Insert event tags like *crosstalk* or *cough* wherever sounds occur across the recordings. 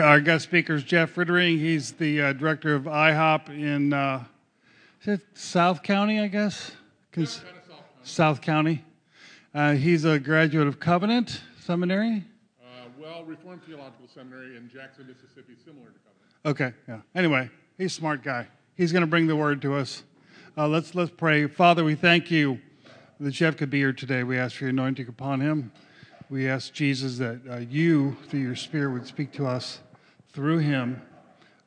Our guest speaker is Jeff Rittering. He's the uh, director of IHOP in uh, South County, I guess? South, South County. Uh, he's a graduate of Covenant Seminary. Uh, well, Reformed Theological Seminary in Jackson, Mississippi, similar to Covenant. Okay, yeah. Anyway, he's a smart guy. He's going to bring the word to us. Uh, let's let's pray. Father, we thank you that Jeff could be here today. We ask for your anointing upon him. We ask Jesus that uh, you, through your Spirit, would speak to us through him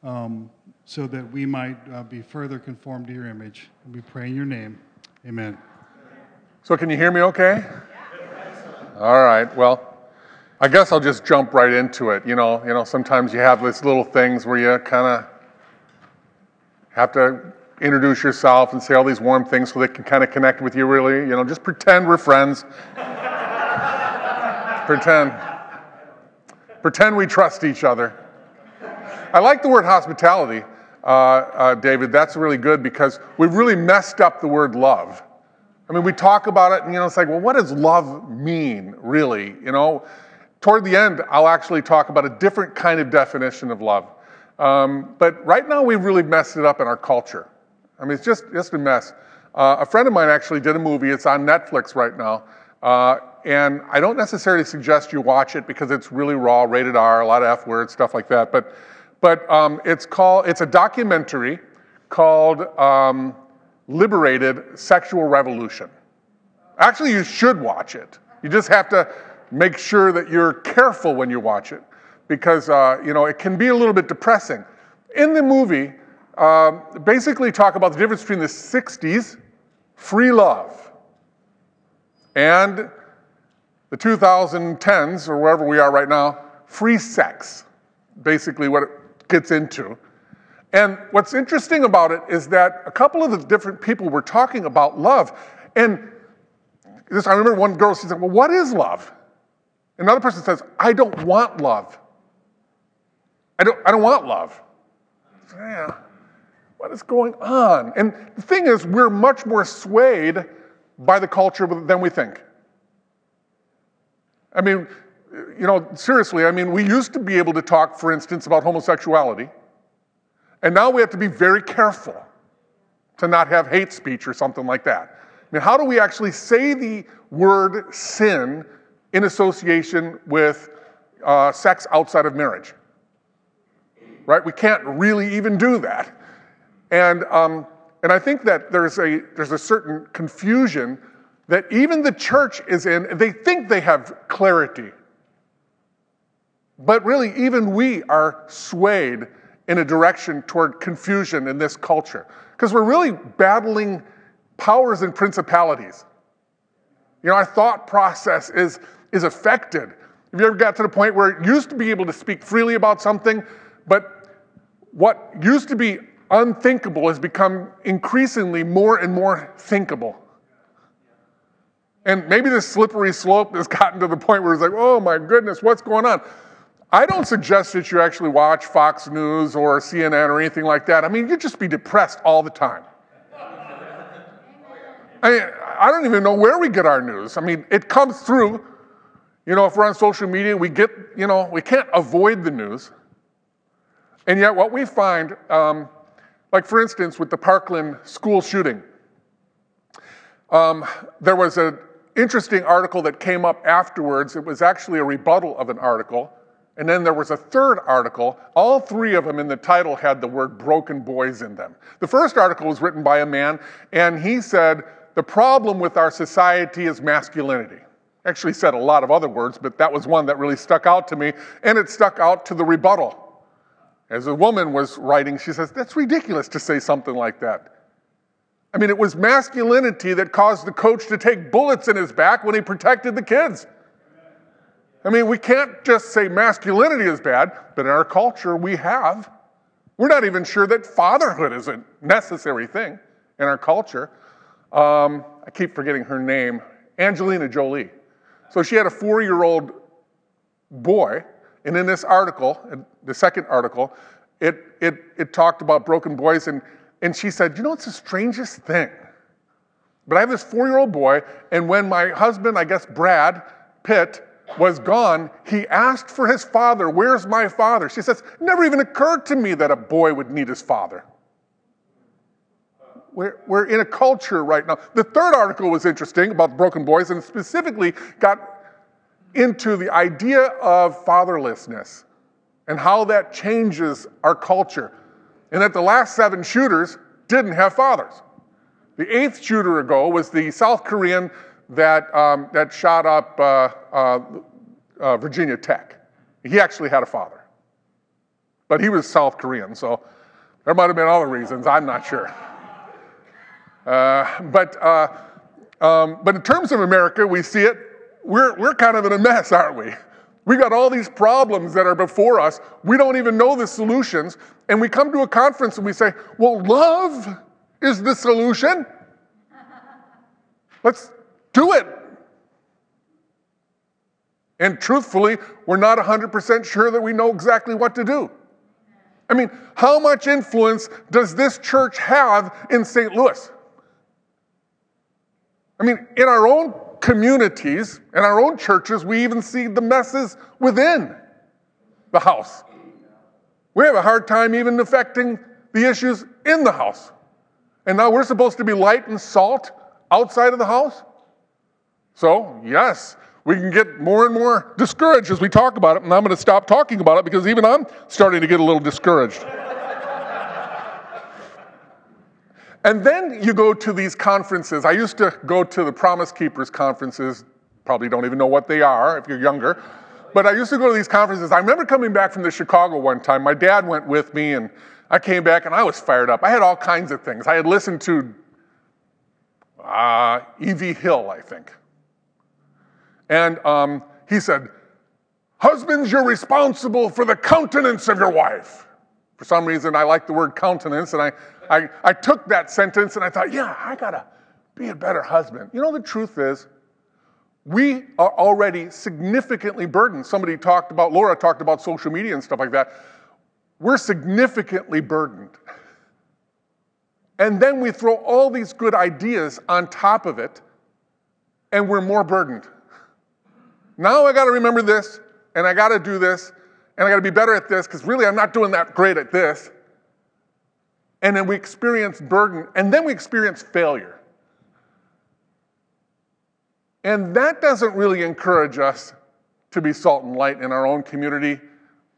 um, so that we might uh, be further conformed to your image. We pray in your name. Amen. So, can you hear me okay? All right. Well, I guess I'll just jump right into it. You know, you know, sometimes you have these little things where you kind of have to introduce yourself and say all these warm things so they can kind of connect with you really. You know, just pretend we're friends. *laughs* pretend. Pretend we trust each other. I like the word hospitality, uh, uh, David. That's really good because we've really messed up the word love. I mean, we talk about it, and you know, it's like, well, what does love mean, really? You know, toward the end, I'll actually talk about a different kind of definition of love. Um, but right now, we've really messed it up in our culture. I mean, it's just just a mess. Uh, a friend of mine actually did a movie. It's on Netflix right now. Uh, and I don't necessarily suggest you watch it because it's really raw, rated R, a lot of F words, stuff like that. But but um, it's called it's a documentary called um, "Liberated: Sexual Revolution." Actually, you should watch it. You just have to make sure that you're careful when you watch it because uh, you know it can be a little bit depressing. In the movie, uh, basically talk about the difference between the '60s, free love, and the 2010s or wherever we are right now, free sex. Basically, what gets into. And what's interesting about it is that a couple of the different people were talking about love. And this, I remember one girl, she said, Well, what is love? Another person says, I don't want love. I don't, I don't want love. Yeah, what is going on? And the thing is, we're much more swayed by the culture than we think. I mean, you know, seriously, I mean, we used to be able to talk, for instance, about homosexuality, and now we have to be very careful to not have hate speech or something like that. I mean, how do we actually say the word sin in association with uh, sex outside of marriage? Right? We can't really even do that. And, um, and I think that there's a, there's a certain confusion that even the church is in. They think they have clarity but really, even we are swayed in a direction toward confusion in this culture because we're really battling powers and principalities. You know, our thought process is, is affected. Have you ever got to the point where it used to be able to speak freely about something, but what used to be unthinkable has become increasingly more and more thinkable? And maybe this slippery slope has gotten to the point where it's like, oh my goodness, what's going on? I don't suggest that you actually watch Fox News or CNN or anything like that. I mean, you'd just be depressed all the time. I, mean, I don't even know where we get our news. I mean, it comes through. You know, if we're on social media, we get, you know, we can't avoid the news. And yet, what we find, um, like for instance, with the Parkland school shooting, um, there was an interesting article that came up afterwards. It was actually a rebuttal of an article and then there was a third article. All three of them in the title had the word broken boys in them. The first article was written by a man, and he said, The problem with our society is masculinity. Actually, said a lot of other words, but that was one that really stuck out to me, and it stuck out to the rebuttal. As a woman was writing, she says, That's ridiculous to say something like that. I mean, it was masculinity that caused the coach to take bullets in his back when he protected the kids. I mean, we can't just say masculinity is bad, but in our culture we have. We're not even sure that fatherhood is a necessary thing in our culture. Um, I keep forgetting her name Angelina Jolie. So she had a four year old boy, and in this article, the second article, it, it, it talked about broken boys, and, and she said, You know, it's the strangest thing. But I have this four year old boy, and when my husband, I guess Brad Pitt, was gone, he asked for his father, Where's my father? She says, Never even occurred to me that a boy would need his father. We're, we're in a culture right now. The third article was interesting about broken boys and specifically got into the idea of fatherlessness and how that changes our culture. And that the last seven shooters didn't have fathers. The eighth shooter ago was the South Korean that, um, that shot up uh, uh, uh, Virginia Tech. He actually had a father. But he was South Korean, so there might have been other reasons, I'm not sure. Uh, but, uh, um, but in terms of America, we see it, we're, we're kind of in a mess, aren't we? We got all these problems that are before us. We don't even know the solutions. And we come to a conference and we say, well, love is the solution. Let's do it. And truthfully, we're not 100% sure that we know exactly what to do. I mean, how much influence does this church have in St. Louis? I mean, in our own communities, in our own churches, we even see the messes within the house. We have a hard time even affecting the issues in the house. And now we're supposed to be light and salt outside of the house? So, yes, we can get more and more discouraged as we talk about it, and I'm going to stop talking about it because even I'm starting to get a little discouraged. *laughs* and then you go to these conferences. I used to go to the Promise Keepers conferences, probably don't even know what they are if you're younger. But I used to go to these conferences. I remember coming back from the Chicago one time. My dad went with me, and I came back and I was fired up. I had all kinds of things. I had listened to uh, E.V. Hill, I think. And um, he said, Husbands, you're responsible for the countenance of your wife. For some reason, I like the word countenance, and I, I, I took that sentence and I thought, yeah, I gotta be a better husband. You know, the truth is, we are already significantly burdened. Somebody talked about, Laura talked about social media and stuff like that. We're significantly burdened. And then we throw all these good ideas on top of it, and we're more burdened. Now I got to remember this, and I got to do this, and I got to be better at this, because really I'm not doing that great at this. And then we experience burden, and then we experience failure. And that doesn't really encourage us to be salt and light in our own community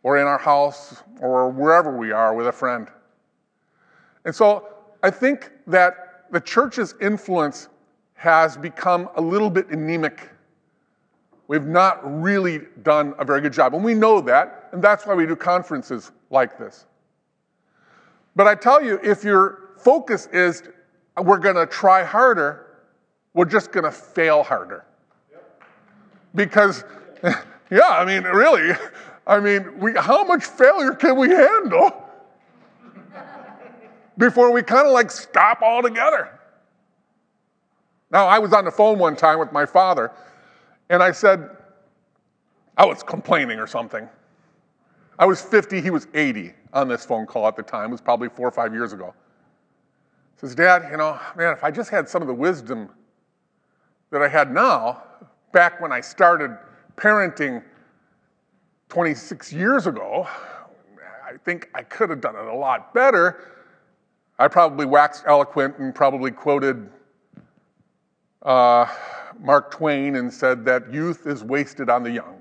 or in our house or wherever we are with a friend. And so I think that the church's influence has become a little bit anemic. We've not really done a very good job. And we know that, and that's why we do conferences like this. But I tell you, if your focus is we're going to try harder, we're just going to fail harder. Because, *laughs* yeah, I mean, really, *laughs* I mean, we, how much failure can we handle *laughs* before we kind of like stop altogether? Now, I was on the phone one time with my father, and I said, I was complaining or something. I was 50, he was 80 on this phone call at the time. It was probably four or five years ago. He says, Dad, you know, man, if I just had some of the wisdom that I had now, back when I started parenting 26 years ago, I think I could have done it a lot better. I probably waxed eloquent and probably quoted uh, Mark Twain and said that youth is wasted on the young.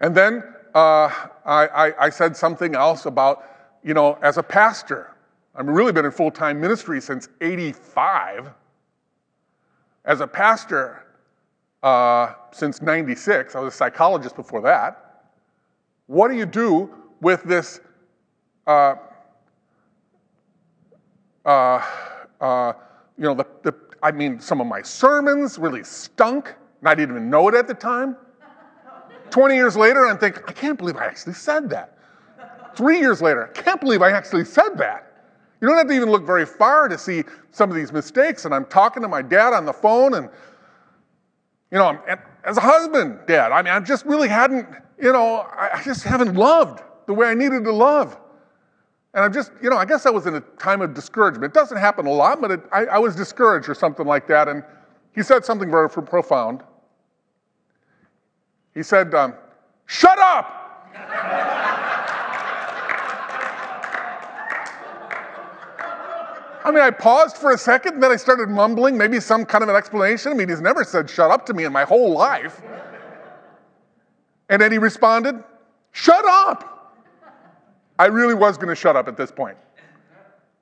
And then uh, I, I, I said something else about, you know, as a pastor, I've really been in full time ministry since 85. As a pastor uh, since 96, I was a psychologist before that. What do you do with this? Uh, uh, uh, you know, the, the, I mean, some of my sermons really stunk, and I didn't even know it at the time. 20 years later, I'm thinking, I can't believe I actually said that. Three years later, I can't believe I actually said that. You don't have to even look very far to see some of these mistakes. And I'm talking to my dad on the phone, and, you know, as a husband, dad, I mean, I just really hadn't, you know, I just haven't loved the way I needed to love. And I'm just, you know, I guess I was in a time of discouragement. It doesn't happen a lot, but it, I, I was discouraged or something like that. And he said something very profound. He said, um, Shut up! *laughs* I mean, I paused for a second and then I started mumbling, maybe some kind of an explanation. I mean, he's never said shut up to me in my whole life. And then he responded, Shut up! I really was going to shut up at this point.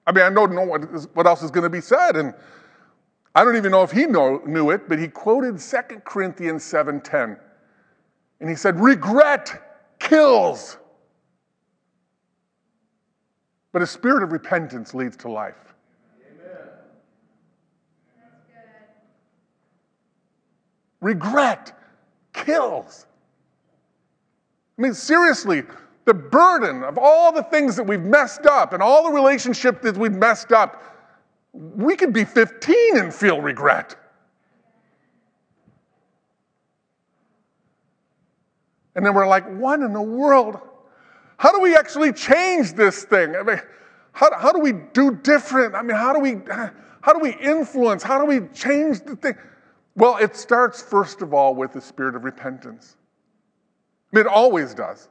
I mean, I don't know what, is, what else is going to be said. And I don't even know if he know, knew it, but he quoted 2 Corinthians 7.10. And he said, regret kills. But a spirit of repentance leads to life. Regret kills. I mean, seriously, the burden of all the things that we've messed up and all the relationships that we've messed up, we could be 15 and feel regret. And then we're like, what in the world? How do we actually change this thing? I mean, how, how do we do different? I mean, how do we how do we influence? How do we change the thing? Well, it starts first of all with the spirit of repentance. I mean, it always does.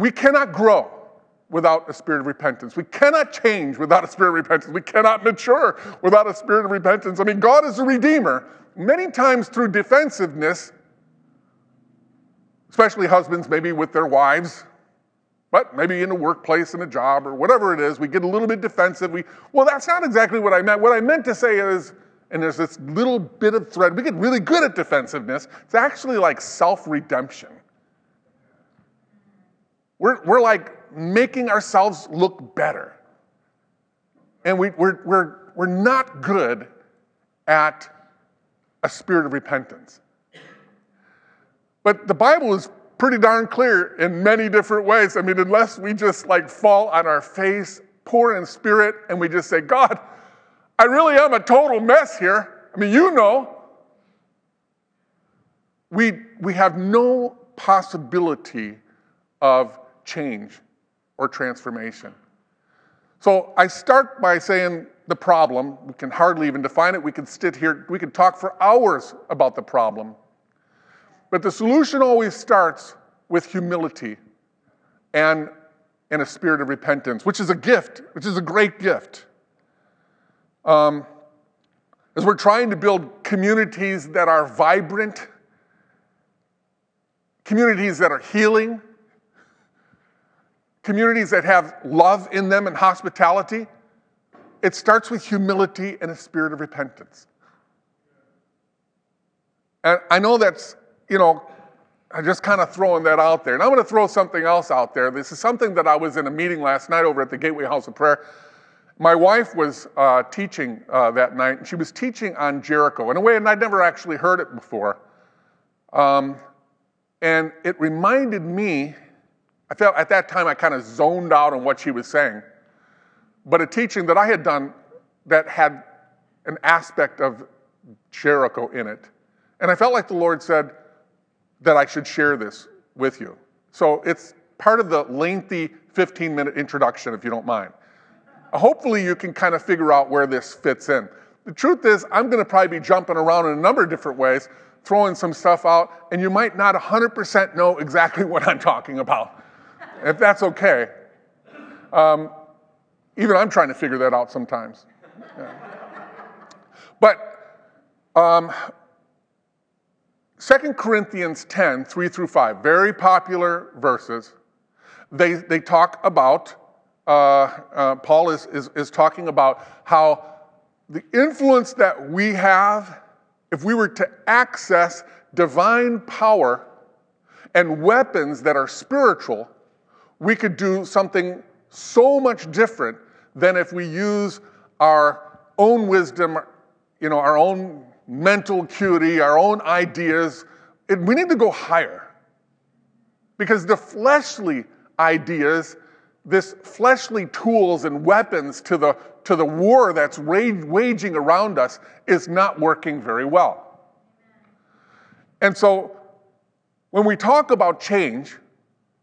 We cannot grow without a spirit of repentance. We cannot change without a spirit of repentance. We cannot mature without a spirit of repentance. I mean, God is a redeemer. Many times through defensiveness, especially husbands, maybe with their wives, but maybe in a workplace, in a job, or whatever it is, we get a little bit defensive. We, well, that's not exactly what I meant. What I meant to say is, and there's this little bit of thread. We get really good at defensiveness. It's actually like self redemption. We're, we're like making ourselves look better. And we, we're, we're, we're not good at a spirit of repentance. But the Bible is pretty darn clear in many different ways. I mean, unless we just like fall on our face, poor in spirit, and we just say, God, I really am a total mess here. I mean, you know. We, we have no possibility of change or transformation. So I start by saying the problem. We can hardly even define it. We could sit here, we could talk for hours about the problem. But the solution always starts with humility and, and a spirit of repentance, which is a gift, which is a great gift. Um, as we're trying to build communities that are vibrant, communities that are healing, communities that have love in them and hospitality, it starts with humility and a spirit of repentance. And I know that's, you know, I'm just kind of throwing that out there. And I'm going to throw something else out there. This is something that I was in a meeting last night over at the Gateway House of Prayer. My wife was uh, teaching uh, that night, and she was teaching on Jericho in a way, and I'd never actually heard it before. Um, and it reminded me, I felt at that time I kind of zoned out on what she was saying, but a teaching that I had done that had an aspect of Jericho in it. And I felt like the Lord said that I should share this with you. So it's part of the lengthy 15 minute introduction, if you don't mind hopefully you can kind of figure out where this fits in. The truth is, I'm going to probably be jumping around in a number of different ways, throwing some stuff out, and you might not 100% know exactly *laughs* what I'm talking about, if that's okay. Um, even I'm trying to figure that out sometimes. Yeah. But um, 2 Corinthians 10, 3 through 5, very popular verses. They, they talk about uh, uh, Paul is, is, is talking about how the influence that we have, if we were to access divine power and weapons that are spiritual, we could do something so much different than if we use our own wisdom, you know, our own mental acuity, our own ideas. It, we need to go higher. Because the fleshly ideas this fleshly tools and weapons to the, to the war that's waging around us is not working very well. And so when we talk about change,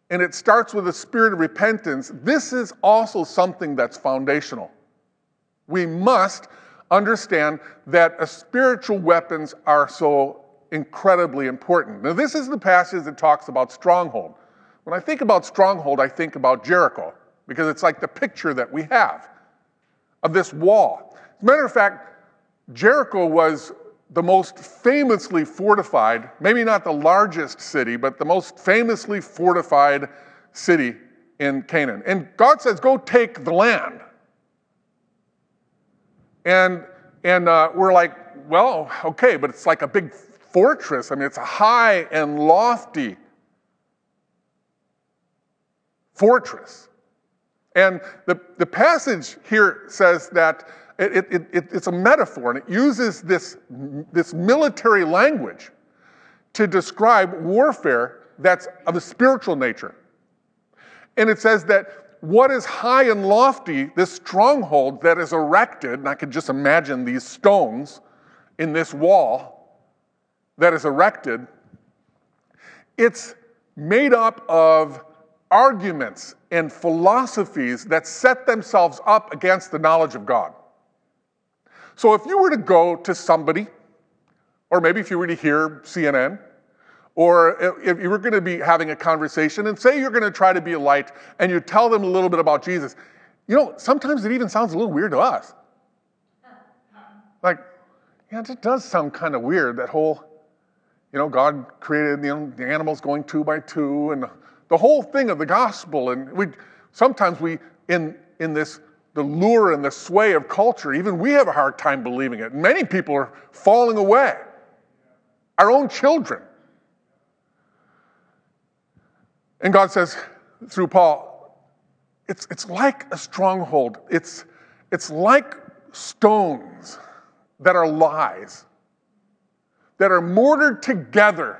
and it starts with a spirit of repentance, this is also something that's foundational. We must understand that spiritual weapons are so incredibly important. Now, this is the passage that talks about stronghold. When I think about stronghold, I think about Jericho because it's like the picture that we have of this wall. As a matter of fact, Jericho was the most famously fortified, maybe not the largest city, but the most famously fortified city in Canaan. And God says, Go take the land. And, and uh, we're like, Well, okay, but it's like a big fortress. I mean, it's a high and lofty fortress. And the, the passage here says that it, it, it, it's a metaphor, and it uses this, this military language to describe warfare that's of a spiritual nature. And it says that what is high and lofty, this stronghold that is erected, and I could just imagine these stones in this wall that is erected, it's made up of arguments and philosophies that set themselves up against the knowledge of God. So if you were to go to somebody, or maybe if you were to hear CNN, or if you were going to be having a conversation and say you're going to try to be a light and you tell them a little bit about Jesus, you know, sometimes it even sounds a little weird to us. Like, yeah, it does sound kind of weird, that whole, you know, God created you know, the animals going two by two and the whole thing of the gospel. And we sometimes we, in, in this the lure and the sway of culture, even we have a hard time believing it. Many people are falling away, our own children. And God says through Paul, it's, it's like a stronghold. It's, it's like stones that are lies, that are mortared together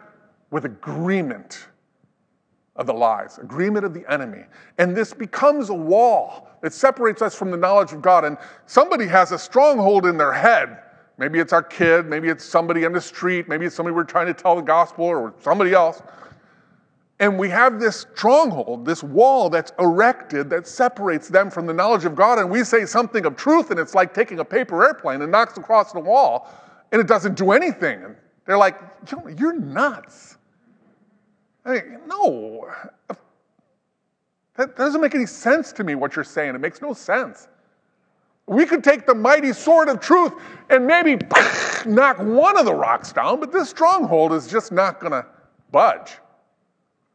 with agreement of the lies, agreement of the enemy. And this becomes a wall that separates us from the knowledge of God. And somebody has a stronghold in their head. Maybe it's our kid, maybe it's somebody on the street, maybe it's somebody we're trying to tell the gospel or somebody else. And we have this stronghold, this wall that's erected that separates them from the knowledge of God. And we say something of truth, and it's like taking a paper airplane and knocks across the wall, and it doesn't do anything. And they're like, You're nuts. Mean, no, that doesn't make any sense to me what you're saying. It makes no sense. We could take the mighty sword of truth and maybe *laughs* knock one of the rocks down, but this stronghold is just not going to budge.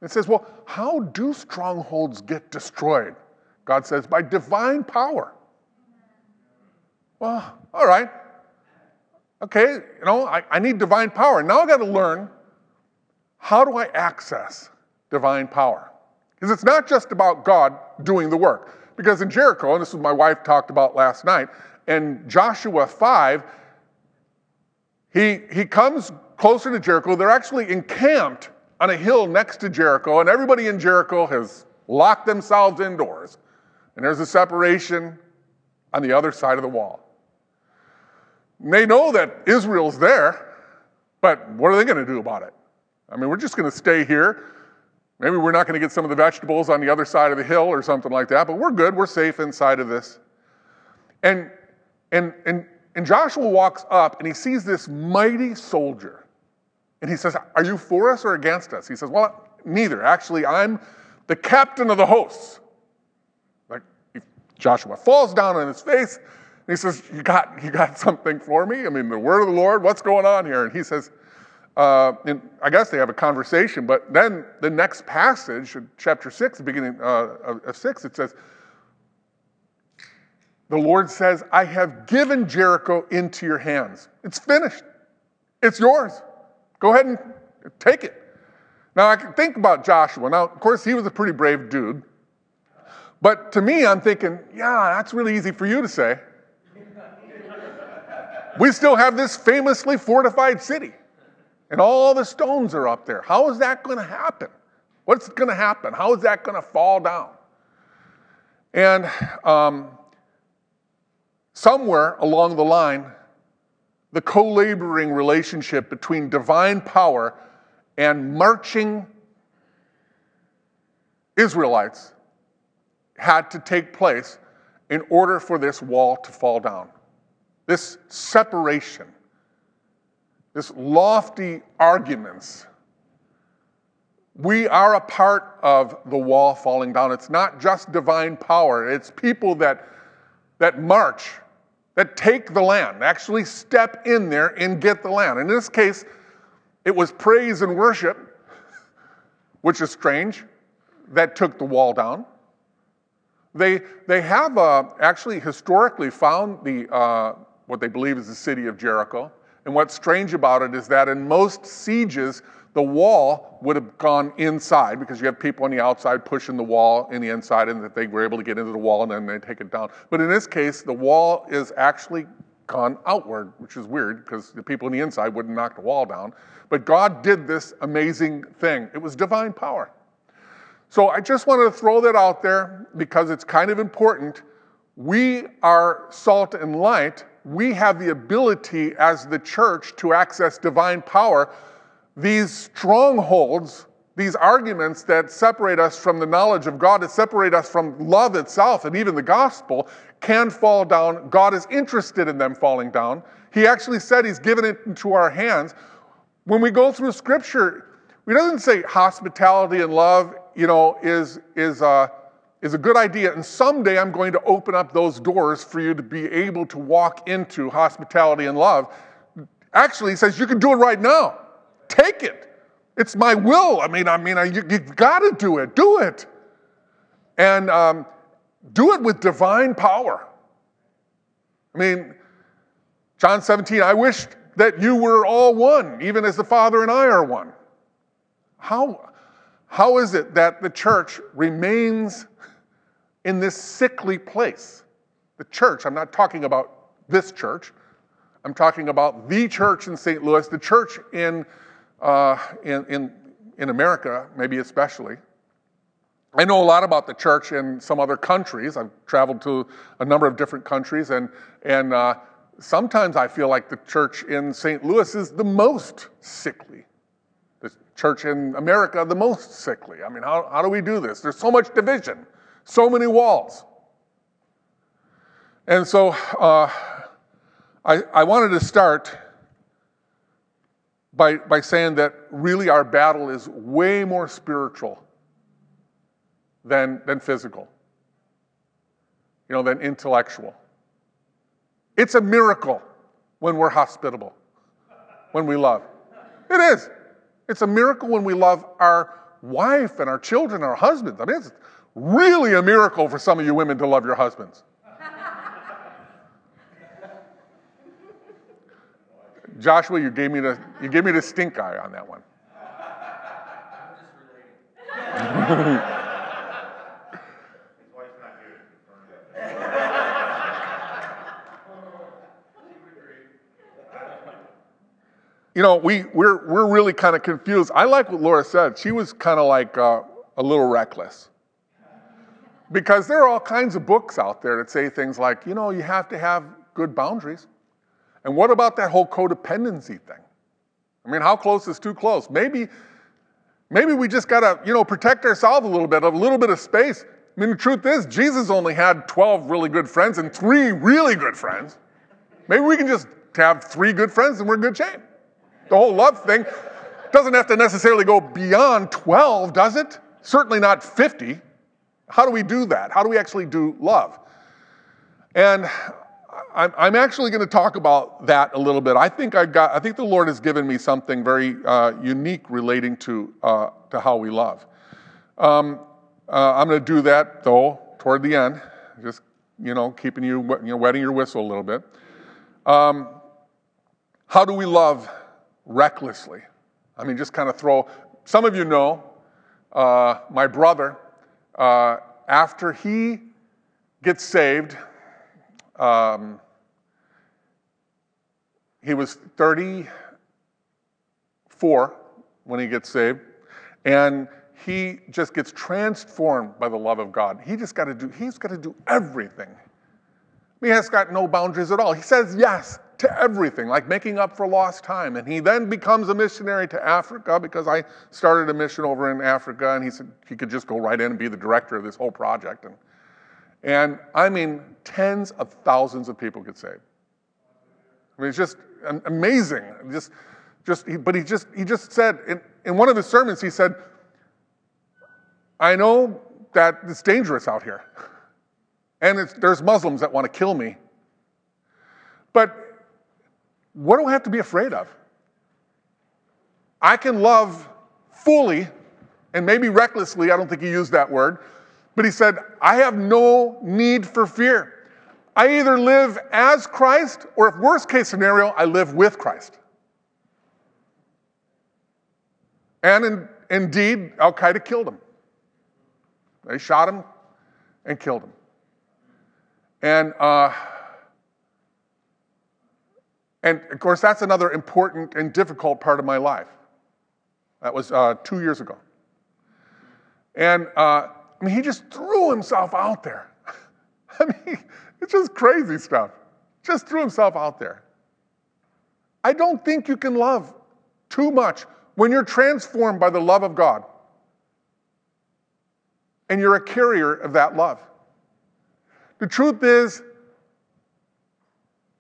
It says, well, how do strongholds get destroyed? God says, by divine power. Well, all right. Okay, you know, I, I need divine power. Now I got to learn how do I access divine power? Because it's not just about God doing the work. Because in Jericho, and this is my wife talked about last night, in Joshua 5, he, he comes closer to Jericho. They're actually encamped on a hill next to Jericho, and everybody in Jericho has locked themselves indoors. And there's a separation on the other side of the wall. And they know that Israel's there, but what are they going to do about it? I mean, we're just going to stay here. Maybe we're not going to get some of the vegetables on the other side of the hill or something like that, but we're good. We're safe inside of this. And, and, and, and Joshua walks up and he sees this mighty soldier. And he says, Are you for us or against us? He says, Well, neither. Actually, I'm the captain of the hosts. Like Joshua falls down on his face and he says, You got, you got something for me? I mean, the word of the Lord, what's going on here? And he says, uh, I guess they have a conversation, but then the next passage, chapter 6, the beginning uh, of 6, it says, The Lord says, I have given Jericho into your hands. It's finished, it's yours. Go ahead and take it. Now, I can think about Joshua. Now, of course, he was a pretty brave dude. But to me, I'm thinking, yeah, that's really easy for you to say. *laughs* we still have this famously fortified city and all the stones are up there. How is that going to happen? What's going to happen? How is that going to fall down? And um, somewhere along the line, the co laboring relationship between divine power and marching Israelites had to take place in order for this wall to fall down. This separation this lofty arguments. We are a part of the wall falling down. It's not just divine power, it's people that, that march, that take the land, actually step in there and get the land. In this case, it was praise and worship, which is strange, that took the wall down. They, they have uh, actually historically found the, uh, what they believe is the city of Jericho. And what's strange about it is that in most sieges, the wall would have gone inside because you have people on the outside pushing the wall in the inside and that they were able to get into the wall and then they take it down. But in this case, the wall is actually gone outward, which is weird because the people on the inside wouldn't knock the wall down. But God did this amazing thing. It was divine power. So I just wanted to throw that out there because it's kind of important. We are salt and light. We have the ability as the church to access divine power these strongholds, these arguments that separate us from the knowledge of God, that separate us from love itself and even the gospel, can fall down. God is interested in them falling down. He actually said He's given it into our hands. When we go through Scripture, we doesn't say hospitality and love, you know, is is uh, is a good idea. And someday I'm going to open up those doors for you to be able to walk into hospitality and love. Actually, he says you can do it right now. Take it. It's my will. I mean, I mean, you, have got to do it. Do it, and um, do it with divine power. I mean, John 17. I wish that you were all one, even as the Father and I are one. How, how is it that the church remains in this sickly place? The church, I'm not talking about this church, I'm talking about the church in St. Louis, the church in uh, in, in, in America, maybe especially. I know a lot about the church in some other countries. I've traveled to a number of different countries, and, and uh, sometimes I feel like the church in St. Louis is the most sickly. The church in America, the most sickly. I mean, how, how do we do this? There's so much division, so many walls. And so uh, I, I wanted to start by, by saying that really our battle is way more spiritual than, than physical, you know, than intellectual. It's a miracle when we're hospitable, when we love. It is. It's a miracle when we love our wife and our children, our husbands. I mean, it's really a miracle for some of you women to love your husbands. Joshua, you gave me the you gave me the stink eye on that one. you know, we, we're, we're really kind of confused. I like what Laura said. She was kind of like uh, a little reckless. Because there are all kinds of books out there that say things like, you know, you have to have good boundaries. And what about that whole codependency thing? I mean, how close is too close? Maybe, maybe we just gotta, you know, protect ourselves a little bit, a little bit of space. I mean, the truth is, Jesus only had 12 really good friends and three really good friends. Maybe we can just have three good friends and we're in good shape. The whole love thing doesn't have to necessarily go beyond 12, does it? Certainly not 50. How do we do that? How do we actually do love? And I'm, actually going to talk about that a little bit. I think I got. I think the Lord has given me something very uh, unique relating to uh, to how we love. Um, uh, I'm going to do that though toward the end, just you know, keeping you, you know, wetting your whistle a little bit. Um, how do we love recklessly? I mean, just kind of throw. Some of you know uh, my brother. Uh, after he gets saved um, he was 34 when he gets saved, and he just gets transformed by the love of God. He just got to do, he's got to do everything. He has got no boundaries at all. He says yes to everything, like making up for lost time. And he then becomes a missionary to Africa because I started a mission over in Africa, and he said he could just go right in and be the director of this whole project. And and I mean, tens of thousands of people get saved. I mean, it's just amazing. Just Just, but he just, he just said, in, in one of his sermons, he said, I know that it's dangerous out here. And there's Muslims that want to kill me. But what do I have to be afraid of? I can love fully and maybe recklessly, I don't think he used that word, but he said, I have no need for fear. I either live as Christ, or if worst case scenario, I live with Christ. And in, indeed, Al Qaeda killed him. They shot him and killed him. And, uh, and of course, that's another important and difficult part of my life. That was uh, two years ago. And uh, I mean, he just threw himself out there. *laughs* I mean, it's just crazy stuff. Just threw himself out there. I don't think you can love too much when you're transformed by the love of God and you're a carrier of that love. The truth is,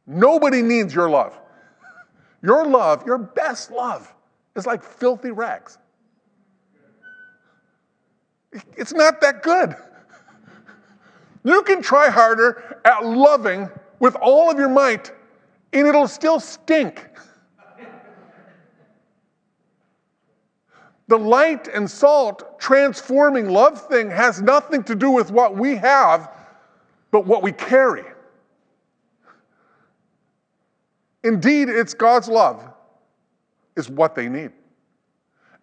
nobody needs your love. Your love, your best love, is like filthy rags. It's not that good. You can try harder at loving with all of your might, and it'll still stink. The light and salt transforming love thing has nothing to do with what we have, but what we carry. Indeed, it's God's love is what they need.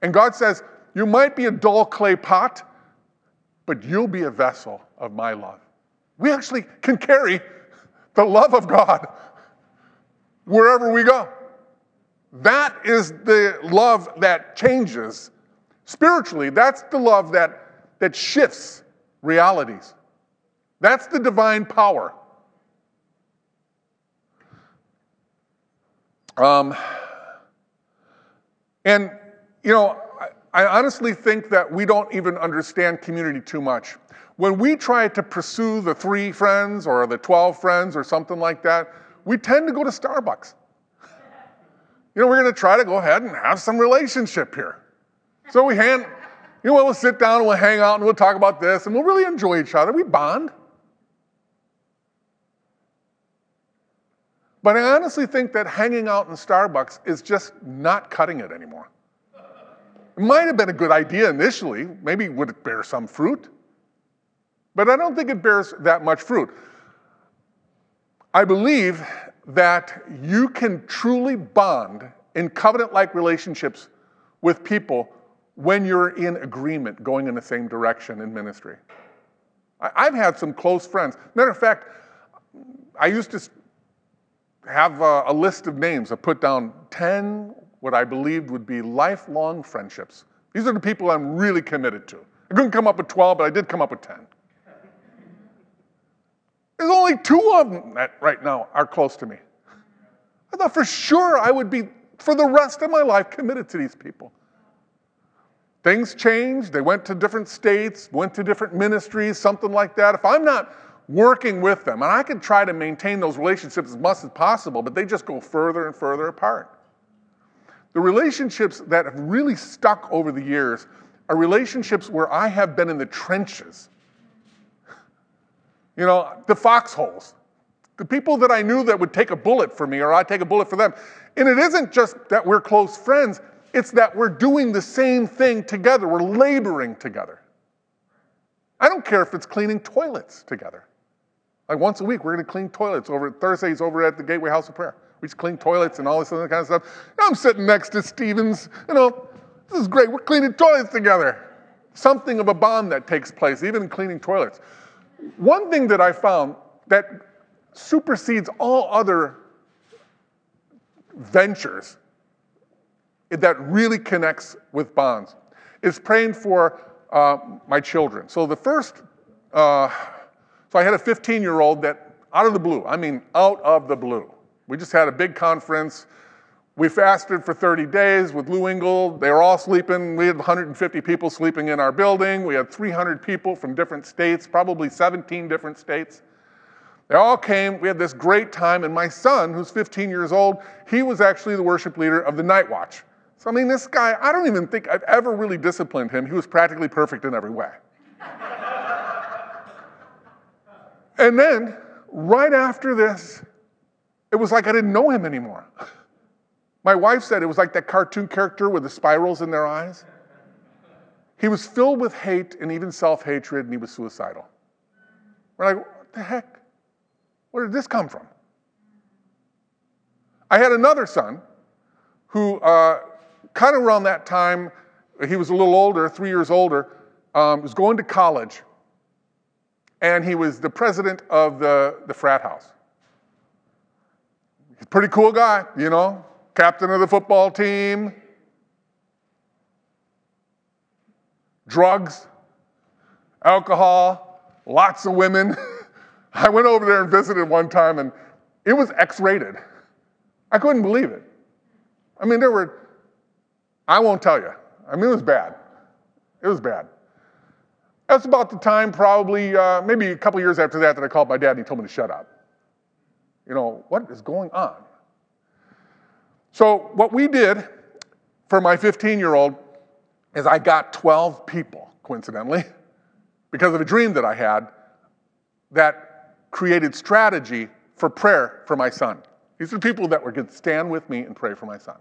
And God says, You might be a dull clay pot, but you'll be a vessel of my love. We actually can carry the love of God wherever we go. That is the love that changes. Spiritually, that's the love that, that shifts realities. That's the divine power. Um, and, you know, I honestly think that we don't even understand community too much. When we try to pursue the three friends or the 12 friends or something like that, we tend to go to Starbucks. You know, we're going to try to go ahead and have some relationship here. So we hand, you know, we'll sit down and we'll hang out and we'll talk about this and we'll really enjoy each other. We bond. But I honestly think that hanging out in Starbucks is just not cutting it anymore. It might have been a good idea initially. Maybe it would bear some fruit. But I don't think it bears that much fruit. I believe that you can truly bond in covenant like relationships with people when you're in agreement going in the same direction in ministry. I've had some close friends. Matter of fact, I used to have a, a list of names. I put down 10 what I believed would be lifelong friendships. These are the people I'm really committed to. I couldn't come up with 12, but I did come up with 10. There's only two of them that right now are close to me. I thought for sure I would be, for the rest of my life, committed to these people. Things changed. They went to different states, went to different ministries, something like that. If I'm not working with them, and I can try to maintain those relationships as much as possible, but they just go further and further apart. The relationships that have really stuck over the years are relationships where I have been in the trenches. You know, the foxholes. The people that I knew that would take a bullet for me or I'd take a bullet for them. And it isn't just that we're close friends, it's that we're doing the same thing together. We're laboring together. I don't care if it's cleaning toilets together. Like once a week, we're going to clean toilets over Thursdays over at the Gateway House of Prayer. We just clean toilets and all this other kind of stuff. I'm sitting next to Stevens, you know, this is great. We're cleaning toilets together. Something of a bond that takes place, even in cleaning toilets. One thing that I found that supersedes all other ventures that really connects with bonds is praying for uh, my children. So the first, uh, so I had a 15 year old that out of the blue, I mean, out of the blue, we just had a big conference. We fasted for 30 days with Lou Engle. They were all sleeping. We had 150 people sleeping in our building. We had 300 people from different states, probably 17 different states. They all came. We had this great time. And my son, who's 15 years old, he was actually the worship leader of the night watch. So, I mean, this guy, I don't even think I've ever really disciplined him. He was practically perfect in every way. And then, right after this, it was like I didn't know him anymore. *laughs* My wife said it was like that cartoon character with the spirals in their eyes. He was filled with hate and even self hatred, and he was suicidal. We're like, what the heck? Where did this come from? I had another son who, uh, kind of around that time, he was a little older, three years older, um, was going to college, and he was the president of the, the frat house. He's pretty cool guy, you know, captain of the football team, drugs, alcohol, lots of women. *laughs* I went over there and visited one time, and it was X rated. I couldn't believe it. I mean, there were, I won't tell you. I mean, it was bad. It was bad. That's about the time, probably, uh, maybe a couple years after that, that I called my dad and he told me to shut up. You know, what is going on? So, what we did for my 15 year old is I got 12 people, coincidentally, *laughs* because of a dream that I had that created strategy for prayer for my son. These are people that were going to stand with me and pray for my son.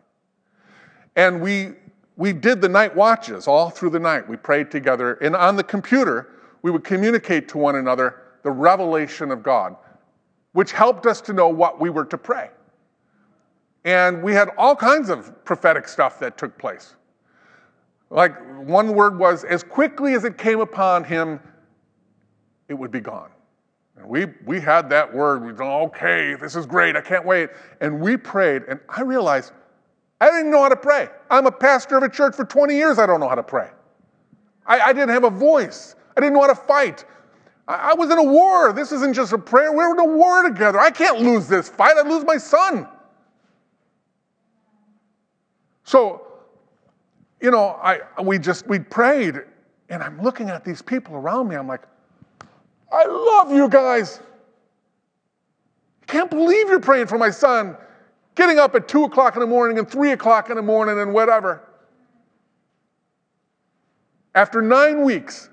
And we, we did the night watches all through the night. We prayed together. And on the computer, we would communicate to one another the revelation of God, which helped us to know what we were to pray. And we had all kinds of prophetic stuff that took place. Like one word was, as quickly as it came upon him, it would be gone. And we, we had that word. We thought, okay, this is great. I can't wait. And we prayed, and I realized I didn't know how to pray. I'm a pastor of a church for 20 years. I don't know how to pray. I, I didn't have a voice. I didn't know how to fight. I, I was in a war. This isn't just a prayer. We're in a war together. I can't lose this fight. I'd lose my son. So, you know, I, we just, we prayed, and I'm looking at these people around me. I'm like, I love you guys. Can't believe you're praying for my son, getting up at two o'clock in the morning and three o'clock in the morning and whatever. After nine weeks,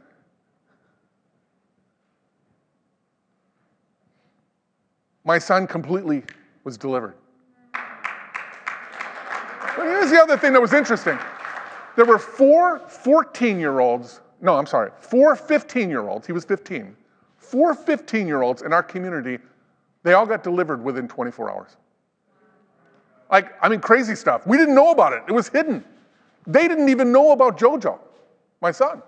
my son completely was delivered. But here's the other thing that was interesting. There were four 14 year olds, no, I'm sorry, four 15 year olds, he was 15, four 15 year olds in our community, they all got delivered within 24 hours. Like, I mean, crazy stuff. We didn't know about it, it was hidden. They didn't even know about JoJo, my son.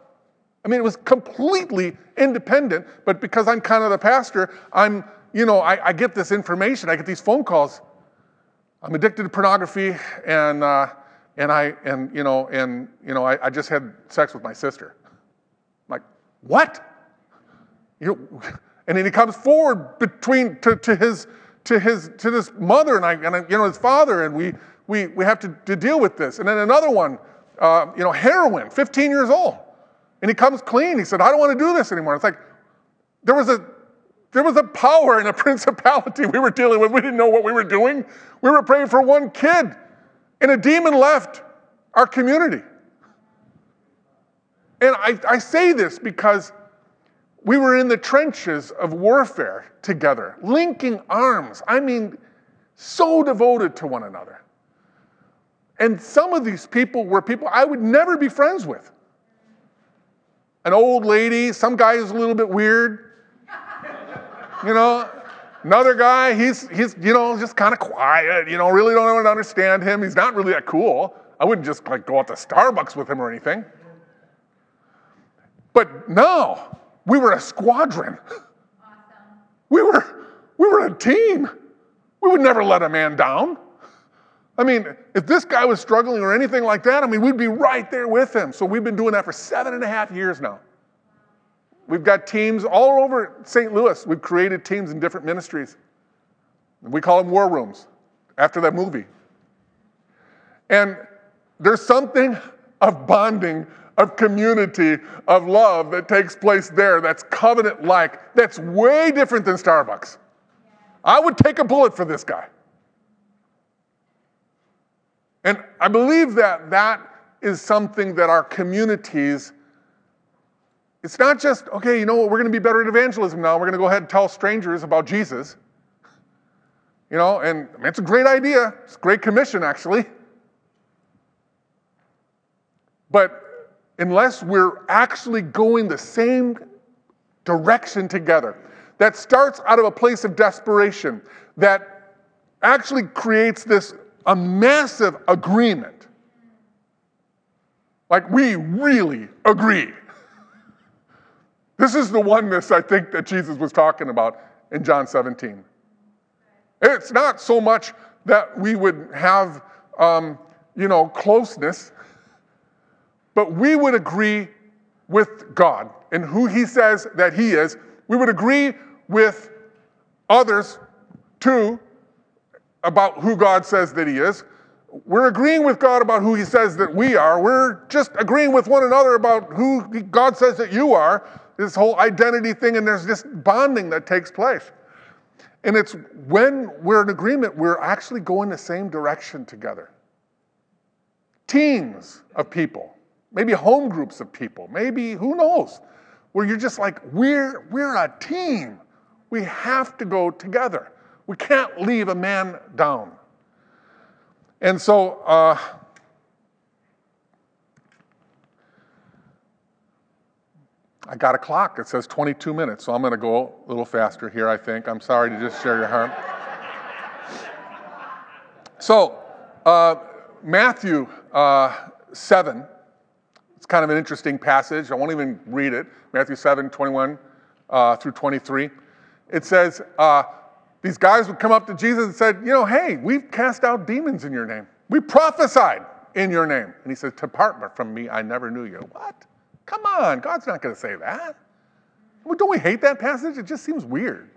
I mean, it was completely independent, but because I'm kind of the pastor, I'm, you know, I, I get this information, I get these phone calls. I'm addicted to pornography, and, uh, and I, and, you know, and, you know, I, I just had sex with my sister. I'm like, what? You know, *laughs* and then he comes forward between to, to his to his to this mother and I and I, you know his father and we we we have to, to deal with this. And then another one, uh, you know, heroin, 15 years old, and he comes clean. He said, I don't want to do this anymore. It's like there was a there was a power and a *laughs* principality we were dealing with. We didn't know what we were doing. We were praying for one kid, and a demon left our community. And I, I say this because we were in the trenches of warfare together, linking arms. I mean, so devoted to one another. And some of these people were people I would never be friends with. An old lady, some guy is a little bit weird. You know, another guy, he's, he's you know, just kind of quiet, you know, really don't understand him. He's not really that cool. I wouldn't just like go out to Starbucks with him or anything. But no, we were a squadron. Awesome. We were, we were a team. We would never let a man down. I mean, if this guy was struggling or anything like that, I mean, we'd be right there with him. So we've been doing that for seven and a half years now. We've got teams all over St. Louis. We've created teams in different ministries. We call them war rooms after that movie. And there's something of bonding of community, of love that takes place there that's covenant like, that's way different than Starbucks. I would take a bullet for this guy. And I believe that that is something that our communities, it's not just, okay, you know what, we're going to be better at evangelism now. We're going to go ahead and tell strangers about Jesus. You know, and I mean, it's a great idea. It's a great commission, actually. But unless we're actually going the same direction together, that starts out of a place of desperation, that actually creates this a massive agreement. Like we really agree. This is the oneness I think that Jesus was talking about in John 17. It's not so much that we would have, um, you know, closeness, but we would agree with God and who He says that He is. We would agree with others too about who God says that He is. We're agreeing with God about who He says that we are. We're just agreeing with one another about who God says that you are. This whole identity thing, and there's this bonding that takes place. And it's when we're in agreement, we're actually going the same direction together. Teams of people, maybe home groups of people, maybe who knows, where you're just like, we're, we're a team. We have to go together. We can't leave a man down. And so, uh, I got a clock. It says 22 minutes, so I'm going to go a little faster here, I think. I'm sorry to just share your heart. so, uh, Matthew uh, 7, it's kind of an interesting passage. I won't even read it. Matthew 7, 21 uh, through 23. It says, uh, these guys would come up to Jesus and said, You know, hey, we've cast out demons in your name. We prophesied in your name. And he says, Depart from me, I never knew you. What? Come on, God's not going to say that. Well, don't we hate that passage? It just seems weird.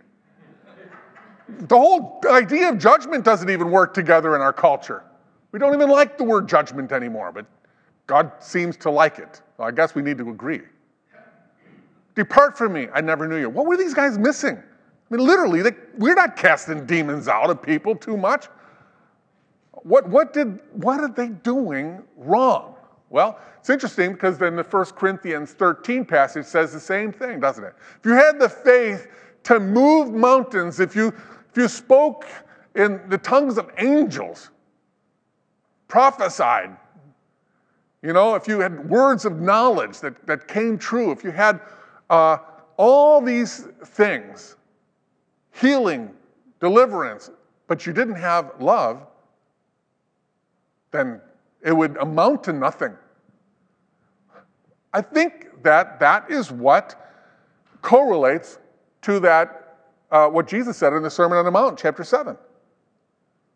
The whole idea of judgment doesn't even work together in our culture. We don't even like the word judgment anymore, but God seems to like it. So I guess we need to agree. Depart from me, I never knew you. What were these guys missing? I mean, literally, they, we're not casting demons out of people too much. What, what, did, what are they doing wrong? Well, it's interesting because then the 1 Corinthians 13 passage says the same thing, doesn't it? If you had the faith to move mountains, if you, if you spoke in the tongues of angels, prophesied, you know, if you had words of knowledge that, that came true, if you had uh, all these things, healing, deliverance, but you didn't have love, then it would amount to nothing. I think that that is what correlates to that, uh, what Jesus said in the Sermon on the Mount, chapter 7.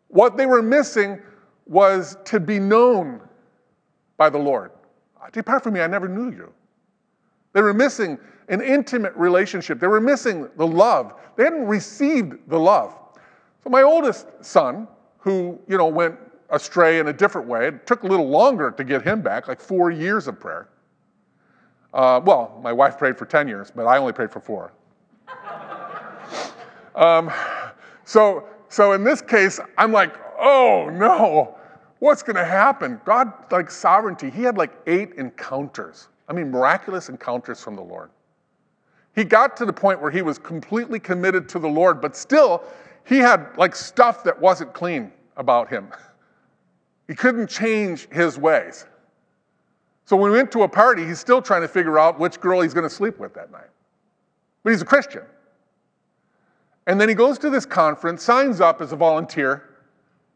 What they were missing was to be known by the Lord. Depart from me, I never knew you. They were missing an intimate relationship. They were missing the love. They hadn't received the love. So my oldest son, who, you know, went astray in a different way, it took a little longer to get him back, like four years of prayer. Uh, well, my wife prayed for 10 years, but I only prayed for four. *laughs* um, so, so in this case, I'm like, oh no, what's going to happen? God, like sovereignty, he had like eight encounters. I mean, miraculous encounters from the Lord. He got to the point where he was completely committed to the Lord, but still, he had like stuff that wasn't clean about him. *laughs* He couldn't change his ways. So when we went to a party, he's still trying to figure out which girl he's going to sleep with that night. But he's a Christian. And then he goes to this conference, signs up as a volunteer,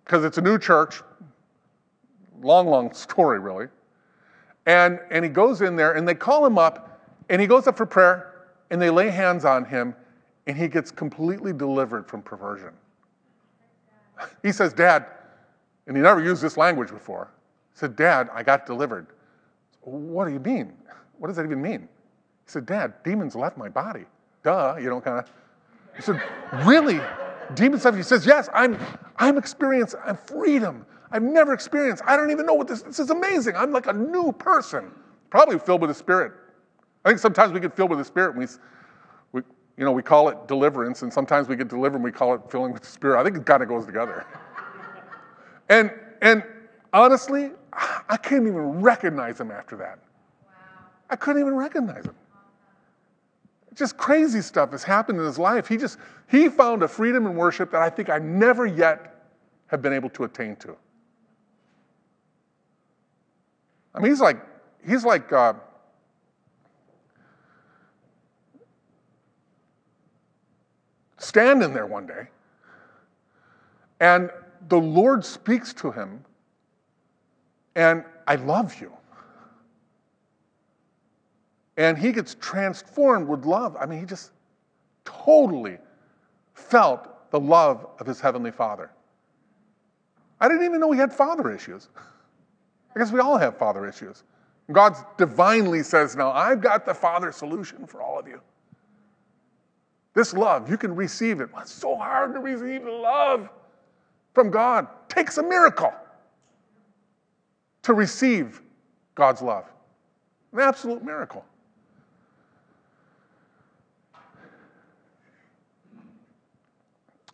because it's a new church. Long, long *laughs* story, really. And, and he goes in there, and they call him up, and he goes up for prayer, and they lay hands on him, and he gets completely delivered from perversion. *laughs* He says, Dad, and he never used this language before. He said, Dad, I got delivered. What do you mean? What does that even mean? He said, Dad, demons left my body. Duh, you know, kind of. He said, Really? Demons left? He says, Yes, I'm, I'm experiencing I'm freedom. I've never experienced. I don't even know what this. This is amazing. I'm like a new person, probably filled with the Spirit. I think sometimes we get filled with the Spirit and we, we, you know, we call it deliverance, and sometimes we get delivered and we call it filling with the Spirit. I think it kind of goes together. *laughs* and and honestly, I couldn't even recognize him after that. I couldn't even recognize him. Just crazy stuff has happened in his life. He just he found a freedom in worship that I think I never yet have been able to attain to. I mean, he's like he's like uh, standing there one day, and the Lord speaks to him, and I love you. And he gets transformed with love. I mean, he just totally felt the love of his heavenly father. I didn't even know he had father issues. *laughs* Guess we all have father issues. God divinely says, Now I've got the father solution for all of you. This love, you can receive it. It's so hard to receive love from God. It takes a miracle to receive God's love. An absolute miracle.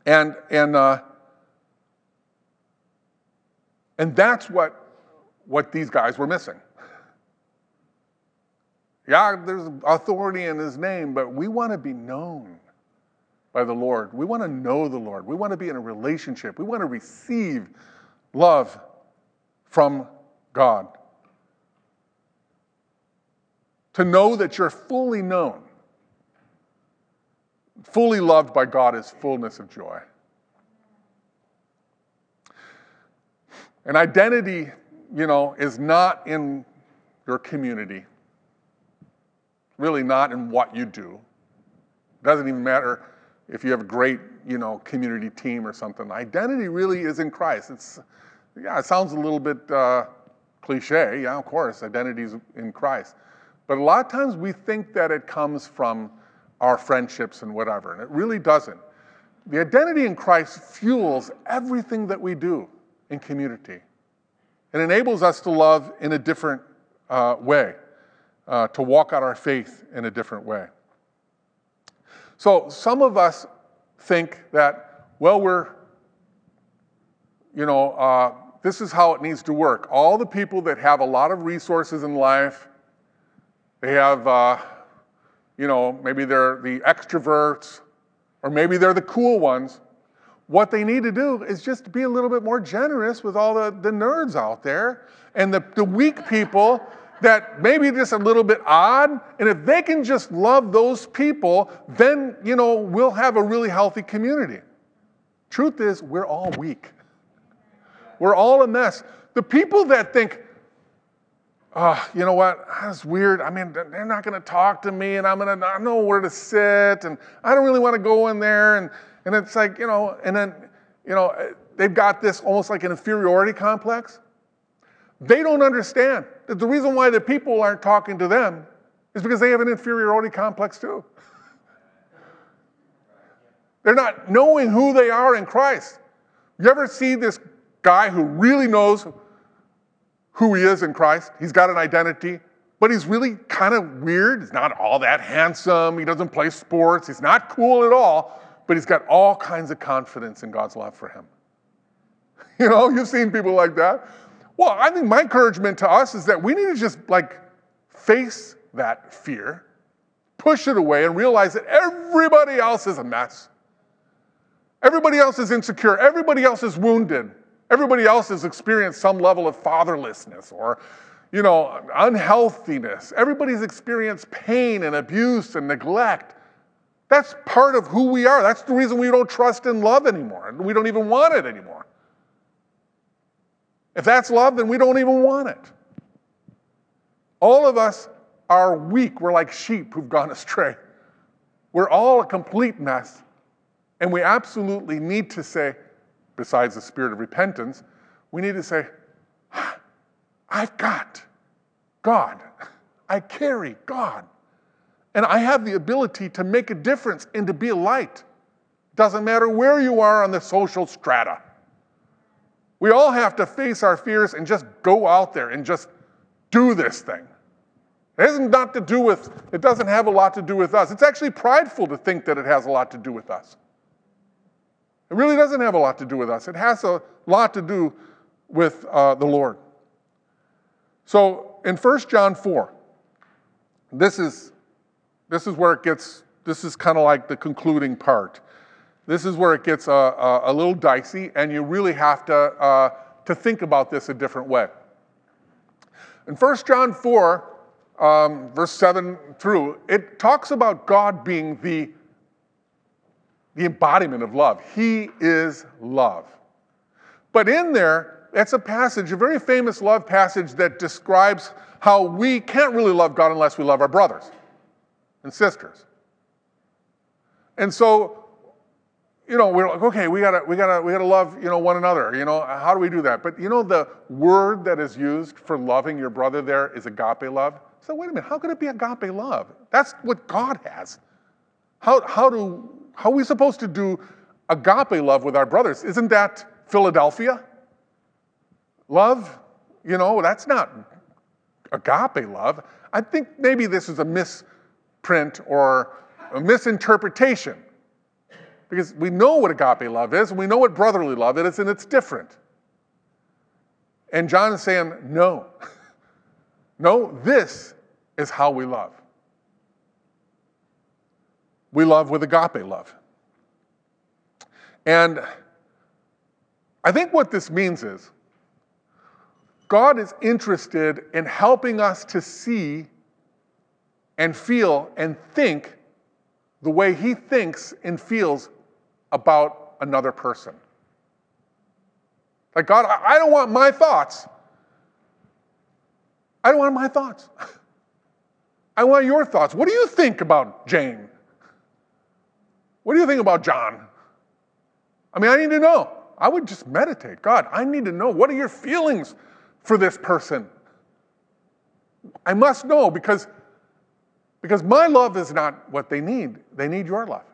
And, and, uh, and that's what, what these guys were missing. Yeah, there's authority in his name, but we want to be known by the Lord. We want to know the Lord. We want to be in a relationship. We want to receive love from God. To know that you're fully known, fully loved by God is fullness of joy. An identity, you know, is not in your community, really not in what you do. It doesn't even matter if you have a great, you know, community team or something. Identity really is in Christ. It's, yeah, it sounds a little bit uh, cliche. Yeah, of course, identity is in Christ. But a lot of times we think that it comes from our friendships and whatever, and it really doesn't. The identity in Christ fuels everything that we do in community. It enables us to love in a different uh, way, uh, to walk out our faith in a different way. So some of us think that, well, we're, you know, uh, this is how it needs to work. All the people that have a lot of resources in life, they have, uh, you know, maybe they're the extroverts, or maybe they're the cool ones. What they need to do is just be a little bit more generous with all the, the nerds out there and the, the weak people that maybe just a little bit odd. And if they can just love those people, then, you know, we'll have a really healthy community. Truth is, we're all weak. We're all a mess. The people that think, oh, you know what, that's weird. I mean, they're not going to talk to me and I'm going to, I know where to sit and I don't really want to go in there. And, and it's like, you know, and then, you know, they've got this almost like an inferiority complex. They don't understand that the reason why the people aren't talking to them is because they have an inferiority complex too. They're not knowing who they are in Christ. You ever see this guy who really knows who he is in Christ? He's got an identity, but he's really kind of weird. He's not all that handsome. He doesn't play sports. He's not cool at all, but he's got all kinds of confidence in God's love for him. *laughs* You know, you've seen people like that. Well, I think my encouragement to us is that we need to just like face that fear, push it away, and realize that everybody else is a mess. Everybody else is insecure. Everybody else is wounded. Everybody else has experienced some level of fatherlessness or, you know, unhealthiness. Everybody's experienced pain and abuse and neglect. That's part of who we are. That's the reason we don't trust in love anymore. We don't even want it anymore. If that's love, then we don't even want it. All of us are weak. We're like sheep who've gone *laughs* astray. We're all a complete mess. And we absolutely need to say, besides the spirit of repentance, we need to say, I've got God. I carry God. And I have the ability to make a difference and to be a light. Doesn't matter where you are on the social strata. We all have to face our fears and just go out there and just do this thing. It has not to do with, it doesn't have a lot to do with us. It's actually prideful to think that it has a lot to do with us. It really doesn't have a lot to do with us. It has a lot to do with uh, the Lord. So in 1 John 4, this is, this is where it gets, this is kind of like the concluding part. This is where it gets a, a, a little dicey, and you really have to, uh, to think about this a different way. In 1 John 4, um, verse 7 through, it talks about God being the, the embodiment of love. He is love. But in there, it's a passage, a very famous love passage that describes how we can't really love God unless we love our brothers and sisters. And so, you know, we're like, okay, we gotta, we gotta, we gotta love, you know, one another. You know, how do we do that? But you know, the word that is used for loving your brother there is agape love. So wait a minute, how could it be agape love? That's what God has. How, how, do, how are we supposed to do agape love with our brothers? Isn't that Philadelphia? Love, you know, that's not agape love. I think maybe this is a misprint or a misinterpretation because we know what agape love is and we know what brotherly love is and it's different. And John is saying, no. *laughs* No, this is how we love. We love with agape love. And I think what this means is God is interested in helping us to see and feel and think the way He thinks and feels about another person. Like, God, I don't want my thoughts. I don't want my thoughts. *laughs* I want your thoughts. What do you think about Jane? What do you think about John? I mean, I need to know. I would just meditate. God, I need to know. What are your feelings for this person? I must know because, because my love is not what they need. They need your love.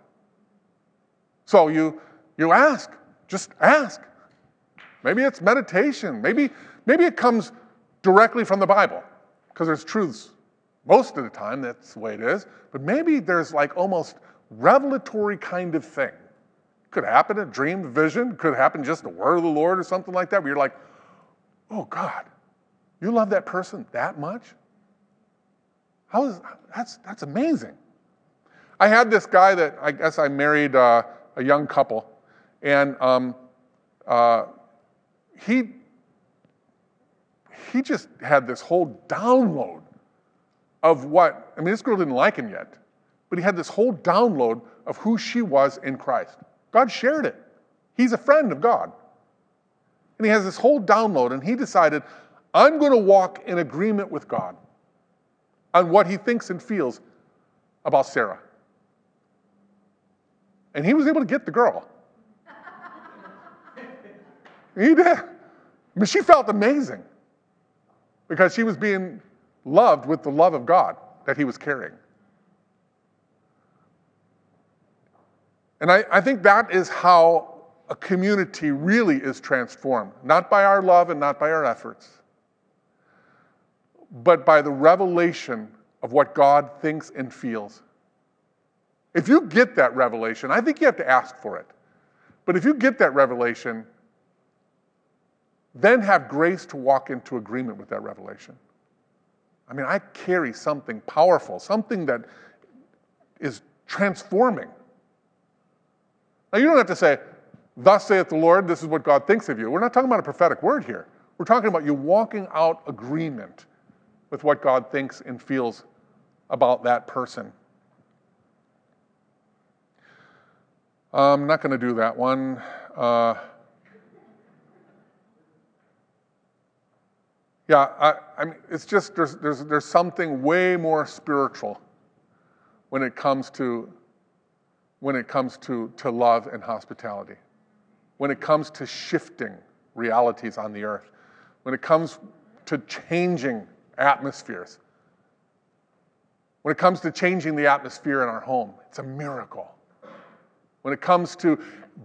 So you, you ask. Just ask. Maybe it's meditation. Maybe, maybe it comes directly from the Bible because there's truths most of the time, that's the way it is. But maybe there's like almost revelatory kind of thing. Could happen a dream, a vision. Could happen just a word of the Lord or something like that. Where you're like, oh God, you love that person that much? How is that's that's amazing. I had this guy that I guess I married uh, a young couple, and um, uh, he he just had this whole download of what, I mean, this girl didn't like him yet, but he had this whole download of who she was in Christ. God shared it. He's a friend of God. And he has this whole download, and he decided, I'm going to walk in agreement with God on what he thinks and feels about Sarah. And he was able to get the girl. he did. I mean, she felt amazing because she was being loved with the love of God that he was carrying. And I, I think that is how a community really is transformed, not by our love and not by our efforts, but by the revelation of what God thinks and feels. If you get that revelation, I think you have to ask for it. But if you get that revelation, then have grace to walk into agreement with that revelation. I mean, I carry something powerful, something that is transforming. Now, you don't have to say, Thus saith the Lord, this is what God thinks of you. We're not talking about a prophetic word here. We're talking about you walking out agreement with what God thinks and feels about that person. I'm not going to do that one. Uh, Yeah, I, I mean, it's just there's, there's, there's something way more spiritual when it comes to when it comes to, to love and hospitality, when it comes to shifting realities on the earth, when it comes to changing atmospheres, when it comes to changing the atmosphere in our home, it's a miracle. When it comes to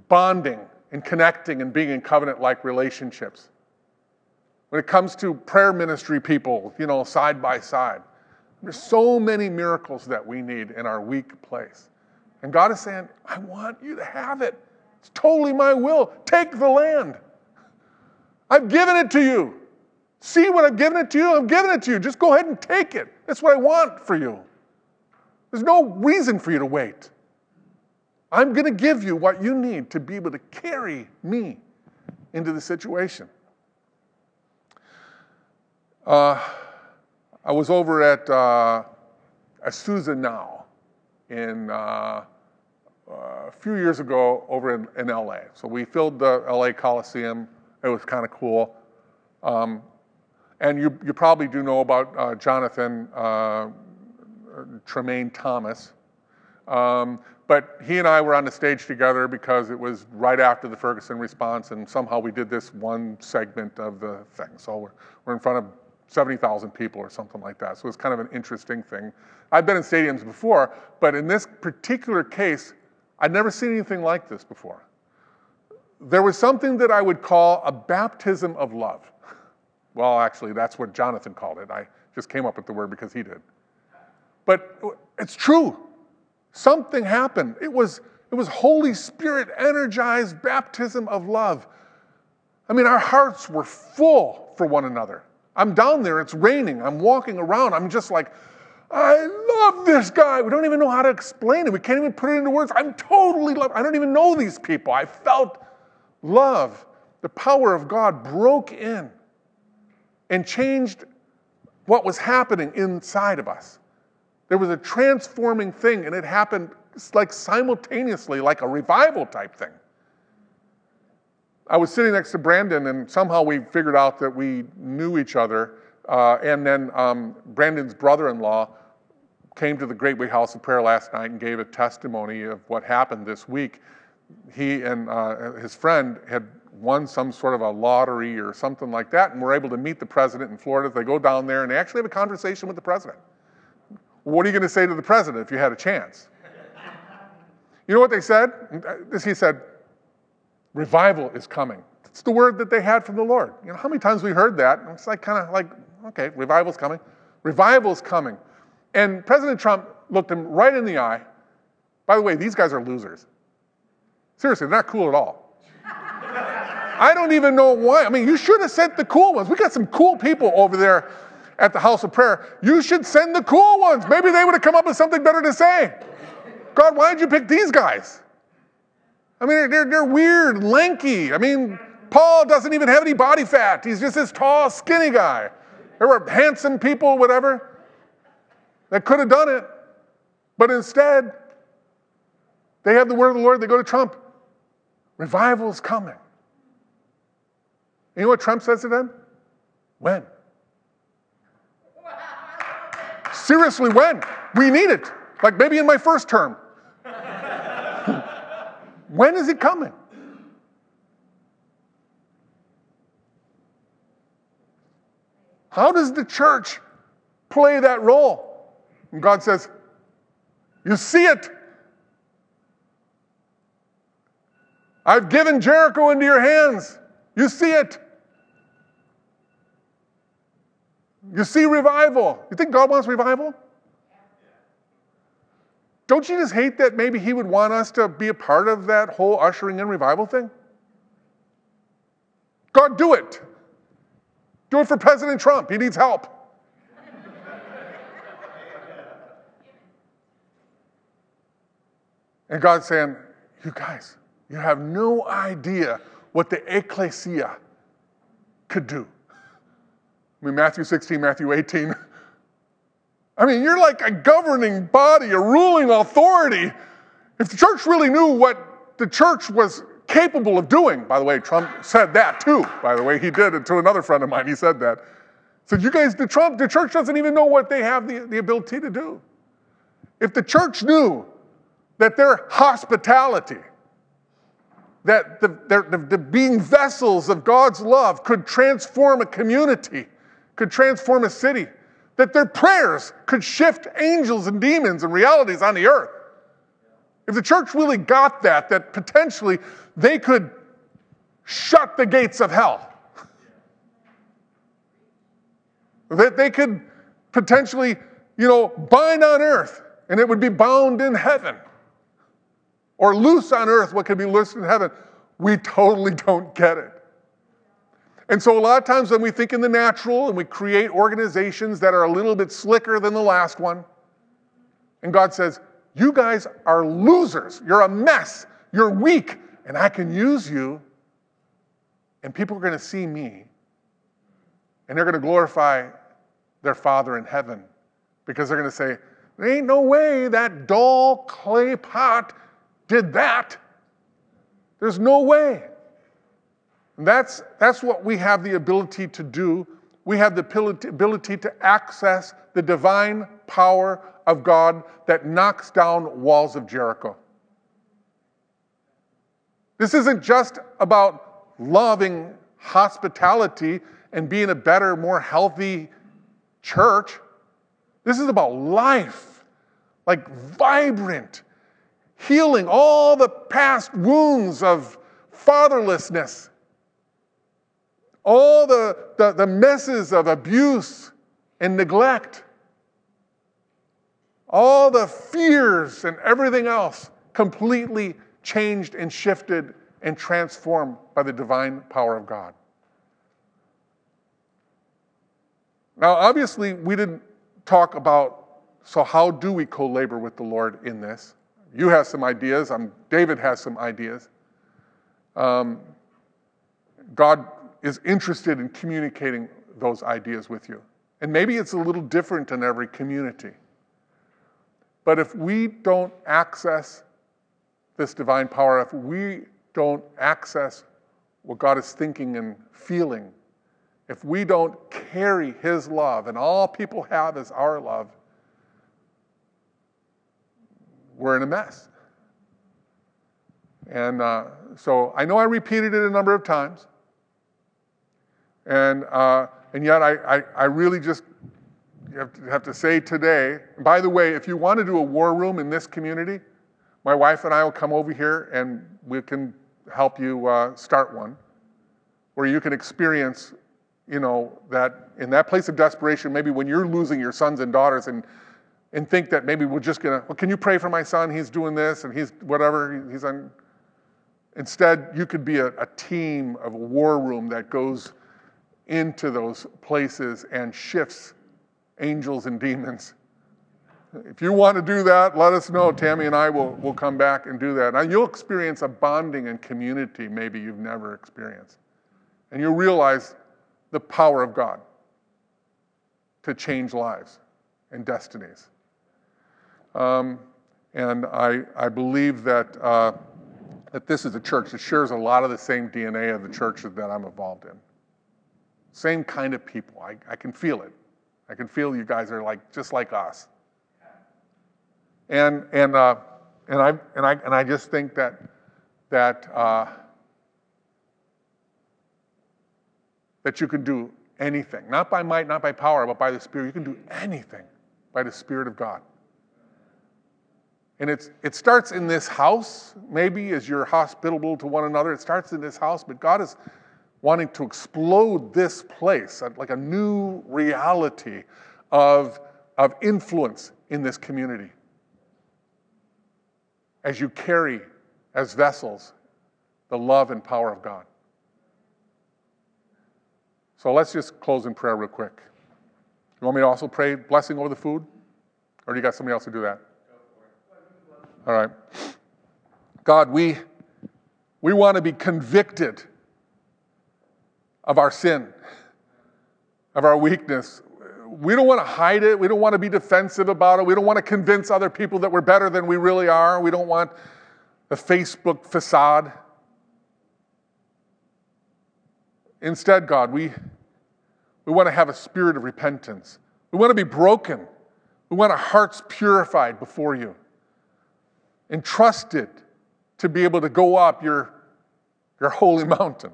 bonding and connecting and being in covenant like relationships, when it comes to prayer ministry people, you know, side by side. There's so many miracles that we need in our weak place. And God is saying, I want you to have it. It's totally my will. Take the land. I've given it to you. See what I've given it to you? I've given it to you. Just go ahead and take it. That's what I want for you. There's no reason for you to wait. I'm going to give you what you need to be able to carry me into the situation. Uh, I was over at uh, Azusa Now in uh, a few years ago over in, in, LA. So we filled the LA Coliseum. It was kind of cool. Um, and you, you probably do know about uh, Jonathan uh, Tremaine Thomas. Um, but he and I were on the stage together because it was right after the Ferguson response, and somehow we did this one segment of the thing. So we're, we're in front of 70,000 people or something like that. So it's kind of an interesting thing. I've been in stadiums before, but in this particular case, I'd never seen anything like this before. There was something that I would call a baptism of love. Well, actually, that's what Jonathan called it. I just came up with the word because he did. But it's true. Something happened. It was, it was Holy Spirit energized baptism of love. I mean, our hearts were full for one another. I'm down there, it's raining, I'm walking around, I'm just like, I love this guy. We don't even know how to explain it. We can't even put it into words. I'm totally love. I don't even know these people. I felt love. The power of God broke in and changed what was happening inside of us. There was a transforming thing, and it happened like simultaneously, like a revival type thing. I was sitting next to Brandon, and somehow we figured out that we knew each other. Uh, and then um, Brandon's brother in law came to the Gateway House of Prayer last night and gave a testimony of what happened this week. He and uh, his friend had won some sort of a lottery or something like that, and were able to meet the president in Florida. They go down there and they actually have a conversation with the president. What are you going to say to the president if you had a chance? You know what they said? He said, Revival is coming. It's the word that they had from the Lord. You know, how many times we heard that? It's like kind of like, okay, revival's coming. Revival's coming. And President Trump looked him right in the eye. By the way, these guys are losers. Seriously, they're not cool at all. I don't even know why. I mean, you should have sent the cool ones. We got some cool people over there at the house of prayer. You should send the cool ones. Maybe they would have come up with something better to say. God, why did you pick these guys? I mean, they're, they're weird, lanky. I mean, Paul doesn't even have any body fat. He's just this tall, skinny guy. There were handsome people, whatever, that could have done it. But instead, they have the word of the Lord. They go to Trump. Revival is coming. You know what Trump says to them? When? Seriously, when? We need it. Like maybe in my first term. *laughs* When is it coming? How does the church play that role? And God says, You see it. I've given Jericho into your hands. You see it. You see revival. You think God wants revival? Don't you just hate that maybe he would want us to be a part of that whole ushering in revival thing? God, do it. Do it for President Trump. He needs help. and God's saying, You guys, you have no idea what the ecclesia could do. I mean, Matthew 16, Matthew 18. *laughs* I mean, you're like a governing body, a ruling authority. If the church really knew what the church was capable of doing, by the way, Trump said that too, by the way, he did it to another friend of mine, he said that. Said, you guys, the Trump, the church doesn't even know what they have the, the ability to do. If the church knew that their hospitality, that the, the, the being vessels of God's love could transform a community, could transform a city, that their prayers could shift angels and demons and realities on the earth. If the church really got that, that potentially they could shut the gates of hell, that they could potentially you know, bind on earth and it would be bound in heaven. Or loose on earth what could be loosed in heaven. We totally don't get it. And so, a lot of times when we think in the natural and we create organizations that are a little bit slicker than the last one, and God says, You guys are losers. You're a mess. You're weak. And I can use you. And people are going to see me. And they're going to glorify their Father in heaven because they're going to say, There ain't no way that dull clay pot did that. There's no way. And that's, that's what we have the ability to do. We have the ability to access the divine power of God that knocks down walls of Jericho. This isn't just about loving hospitality and being a better, more healthy church. This is about life, like vibrant, healing all the past wounds of fatherlessness, all the, the, the messes of abuse and neglect, all the fears and everything else completely changed and shifted and transformed by the divine power of God. Now, obviously, we didn't talk about so how do we co labor with the Lord in this? You have some ideas. I'm, David has some ideas. Um, God is interested in communicating those ideas with you. And maybe it's a little different in every community. But if we don't access this divine power, if we don't access what God is thinking and feeling, if we don't carry His love, and all people have is our love, we're in a mess. And uh, so I know I repeated it a number of times. And, uh, and yet I, I, I, really just have to, have to say today, by the way, if you want to do a war room in this community, my wife and I will come over here and we can help you uh, start one where you can experience, you know, that in that place of desperation, maybe when you're losing your sons and daughters and and think that maybe we're just gonna, well, can you pray for my son? He's doing this and he's whatever, he's on. Instead, you could be a, a team of a war room that goes into those places and shifts angels and demons. If you want to do that, let us know. Tammy and I will, will come back and do that. And you'll experience a bonding and community maybe you've never experienced. And you'll realize the power of God to change lives and destinies. Um, and I, I believe that, uh, that this is a church that shares a lot of the same DNA of the churches that I'm involved in. Same kind of people. I, I can feel it. I can feel you guys are like just like us. And and uh, and I and I and I just think that that uh, that you can do anything, not by might, not by power, but by the Spirit. You can do anything by the Spirit of God. And it's, it starts in this house, maybe as you're hospitable to one another. It starts in this house, but God is wanting to explode this place uh, like a new reality of, of influence in this community. As you carry as vessels the love and power of God. So let's just close in prayer real quick. You want me to also pray blessing over the food? Or do you got somebody else to do that? All right. God, we, we want to be convicted of our sin, of our weakness. We don't want to hide it. We don't want to be defensive about it. We don't want to convince other people that we're better than we really are. We don't want the Facebook facade. Instead, God, we, we want to have a spirit of repentance. We want to be broken. We want our hearts purified before you entrusted to be able to go up your, your holy *laughs* mountain.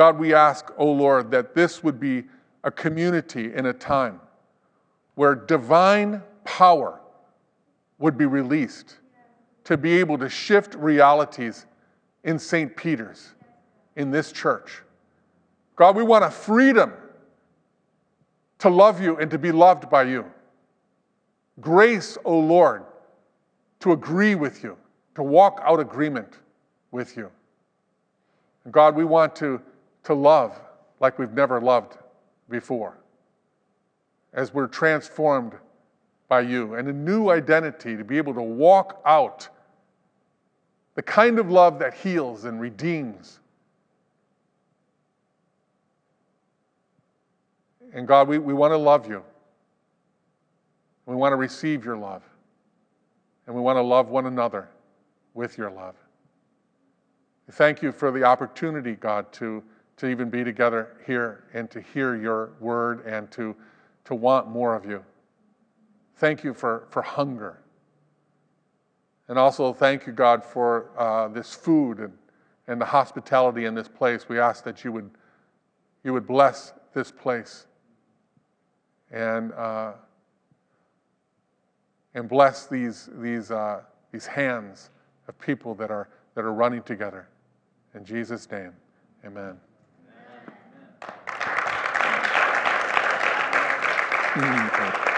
God, we ask, O Lord, that this would be a community in a time where divine power would be released to be able to shift realities in St. Peter's, in this church. God, we want a freedom to love you and to be loved by you. grace, O Lord, to agree with you, to walk out agreement with you. God, we want to, to love like we've never loved before as we're transformed by you and a new identity to be able to walk out the kind of love that heals and redeems. And God, we, we want to love you. We want to receive your love. And we want to love one another with your love. Thank you for the opportunity, God, to, to even be together here and to hear your word and to, to want more of you. Thank you for, for hunger. And also, thank you, God, for uh, this food and, and the hospitality in this place. We ask that you would, you would bless this place and, uh, and bless these, these, uh, these hands of people that are, that are running together. In Jesus' name, amen. Amen. amen.